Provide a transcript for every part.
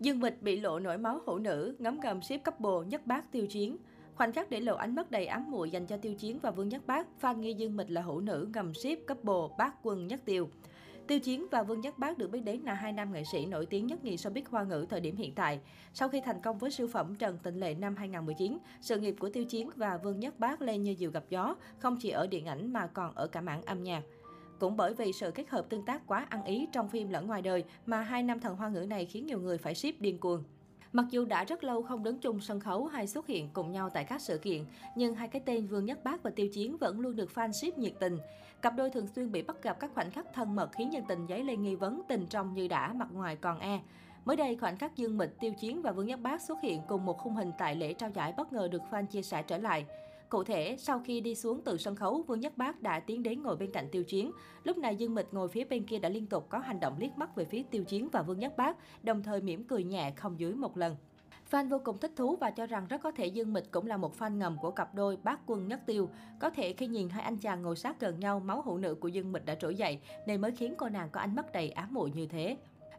Dương Mịch bị lộ nổi máu hổ nữ, ngấm ngầm ship couple nhất bác tiêu chiến. Khoảnh khắc để lộ ánh mắt đầy ám muội dành cho tiêu chiến và Vương Nhất Bác, fan nghi Dương Mịch là hữu nữ ngầm ship couple bác quân nhất tiêu. Tiêu Chiến và Vương Nhất Bác được biết đến là hai nam nghệ sĩ nổi tiếng nhất nhì showbiz hoa ngữ thời điểm hiện tại. Sau khi thành công với siêu phẩm Trần Tịnh Lệ năm 2019, sự nghiệp của Tiêu Chiến và Vương Nhất Bác lên như diều gặp gió, không chỉ ở điện ảnh mà còn ở cả mảng âm nhạc. Cũng bởi vì sự kết hợp tương tác quá ăn ý trong phim lẫn ngoài đời mà hai nam thần hoa ngữ này khiến nhiều người phải ship điên cuồng. Mặc dù đã rất lâu không đứng chung sân khấu hay xuất hiện cùng nhau tại các sự kiện, nhưng hai cái tên Vương Nhất Bác và Tiêu Chiến vẫn luôn được fan ship nhiệt tình. Cặp đôi thường xuyên bị bắt gặp các khoảnh khắc thân mật khiến nhân tình giấy lên nghi vấn tình trong như đã, mặt ngoài còn e. Mới đây, khoảnh khắc Dương Mịch, Tiêu Chiến và Vương Nhất Bác xuất hiện cùng một khung hình tại lễ trao giải bất ngờ được fan chia sẻ trở lại. Cụ thể, sau khi đi xuống từ sân khấu, Vương Nhất Bác đã tiến đến ngồi bên cạnh Tiêu Chiến. Lúc này Dương Mịch ngồi phía bên kia đã liên tục có hành động liếc mắt về phía Tiêu Chiến và Vương Nhất Bác, đồng thời mỉm cười nhẹ không dưới một lần. Fan vô cùng thích thú và cho rằng rất có thể Dương Mịch cũng là một fan ngầm của cặp đôi bác quân nhất tiêu. Có thể khi nhìn hai anh chàng ngồi sát gần nhau, máu hữu nữ của Dương Mịch đã trỗi dậy, nên mới khiến cô nàng có ánh mắt đầy ám muội như thế.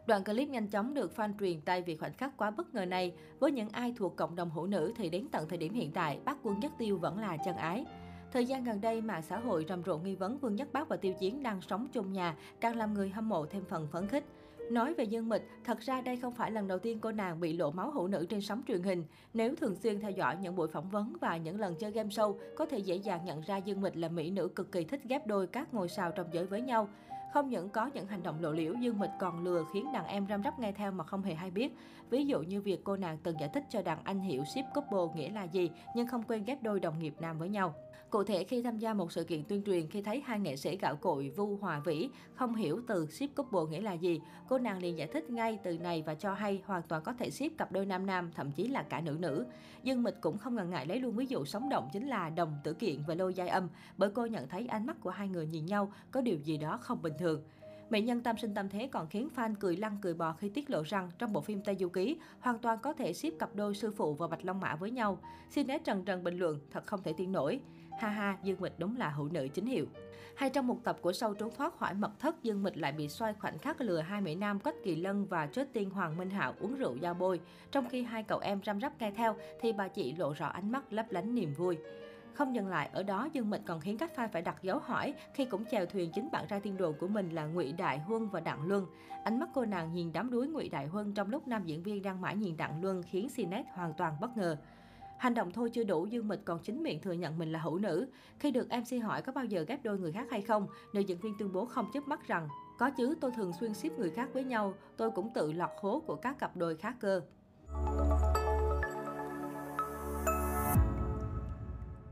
Đoạn clip nhanh chóng được fan truyền tay vì khoảnh khắc quá bất ngờ này. Với những ai thuộc cộng đồng hữu nữ thì đến tận thời điểm hiện tại, bác quân nhất tiêu vẫn là chân ái. Thời gian gần đây, mạng xã hội rầm rộ nghi vấn Vương Nhất Bác và Tiêu Chiến đang sống chung nhà, càng làm người hâm mộ thêm phần phấn khích. Nói về Dương Mịch, thật ra đây không phải lần đầu tiên cô nàng bị lộ máu hữu nữ trên sóng truyền hình. Nếu thường xuyên theo dõi những buổi phỏng vấn và những lần chơi game show, có thể dễ dàng nhận ra Dương Mịch là mỹ nữ cực kỳ thích ghép đôi các ngôi sao trong giới với nhau. Không những có những hành động lộ liễu, Dương Mịch còn lừa khiến đàn em răm rắp nghe theo mà không hề hay biết. Ví dụ như việc cô nàng từng giải thích cho đàn anh hiểu ship couple nghĩa là gì, nhưng không quên ghép đôi đồng nghiệp nam với nhau. Cụ thể khi tham gia một sự kiện tuyên truyền khi thấy hai nghệ sĩ gạo cội Vu Hòa Vĩ không hiểu từ ship couple nghĩa là gì, cô nàng liền giải thích ngay từ này và cho hay hoàn toàn có thể ship cặp đôi nam nam, thậm chí là cả nữ nữ. Dương Mịch cũng không ngần ngại lấy luôn ví dụ sống động chính là đồng tử kiện và lôi giai âm, bởi cô nhận thấy ánh mắt của hai người nhìn nhau có điều gì đó không bình thường. Mỹ nhân tam sinh tam thế còn khiến fan cười lăn cười bò khi tiết lộ rằng trong bộ phim Tây Du Ký hoàn toàn có thể ship cặp đôi sư phụ và Bạch Long Mã với nhau. Xin né trần trần bình luận, thật không thể tin nổi. Ha ha, Dương Mịch đúng là hữu nữ chính hiệu. Hay trong một tập của sau trốn thoát khỏi mật thất, Dương Mịch lại bị xoay khoảnh khắc lừa hai mỹ nam Quách Kỳ Lân và Trết Tiên Hoàng Minh Hạo uống rượu giao bôi. Trong khi hai cậu em răm rắp nghe theo, thì bà chị lộ rõ ánh mắt lấp lánh niềm vui. Không dừng lại ở đó, Dương Mịch còn khiến các fan phải đặt dấu hỏi khi cũng chèo thuyền chính bạn trai tiên đồn của mình là Ngụy Đại Huân và Đặng Luân. Ánh mắt cô nàng nhìn đám đuối Ngụy Đại Huân trong lúc nam diễn viên đang mãi nhìn Đặng Luân khiến Sinet hoàn toàn bất ngờ. Hành động thôi chưa đủ, Dương Mịch còn chính miệng thừa nhận mình là hữu nữ. Khi được MC hỏi có bao giờ ghép đôi người khác hay không, nữ diễn viên tuyên bố không chớp mắt rằng có chứ, tôi thường xuyên ship người khác với nhau, tôi cũng tự lọt hố của các cặp đôi khác cơ.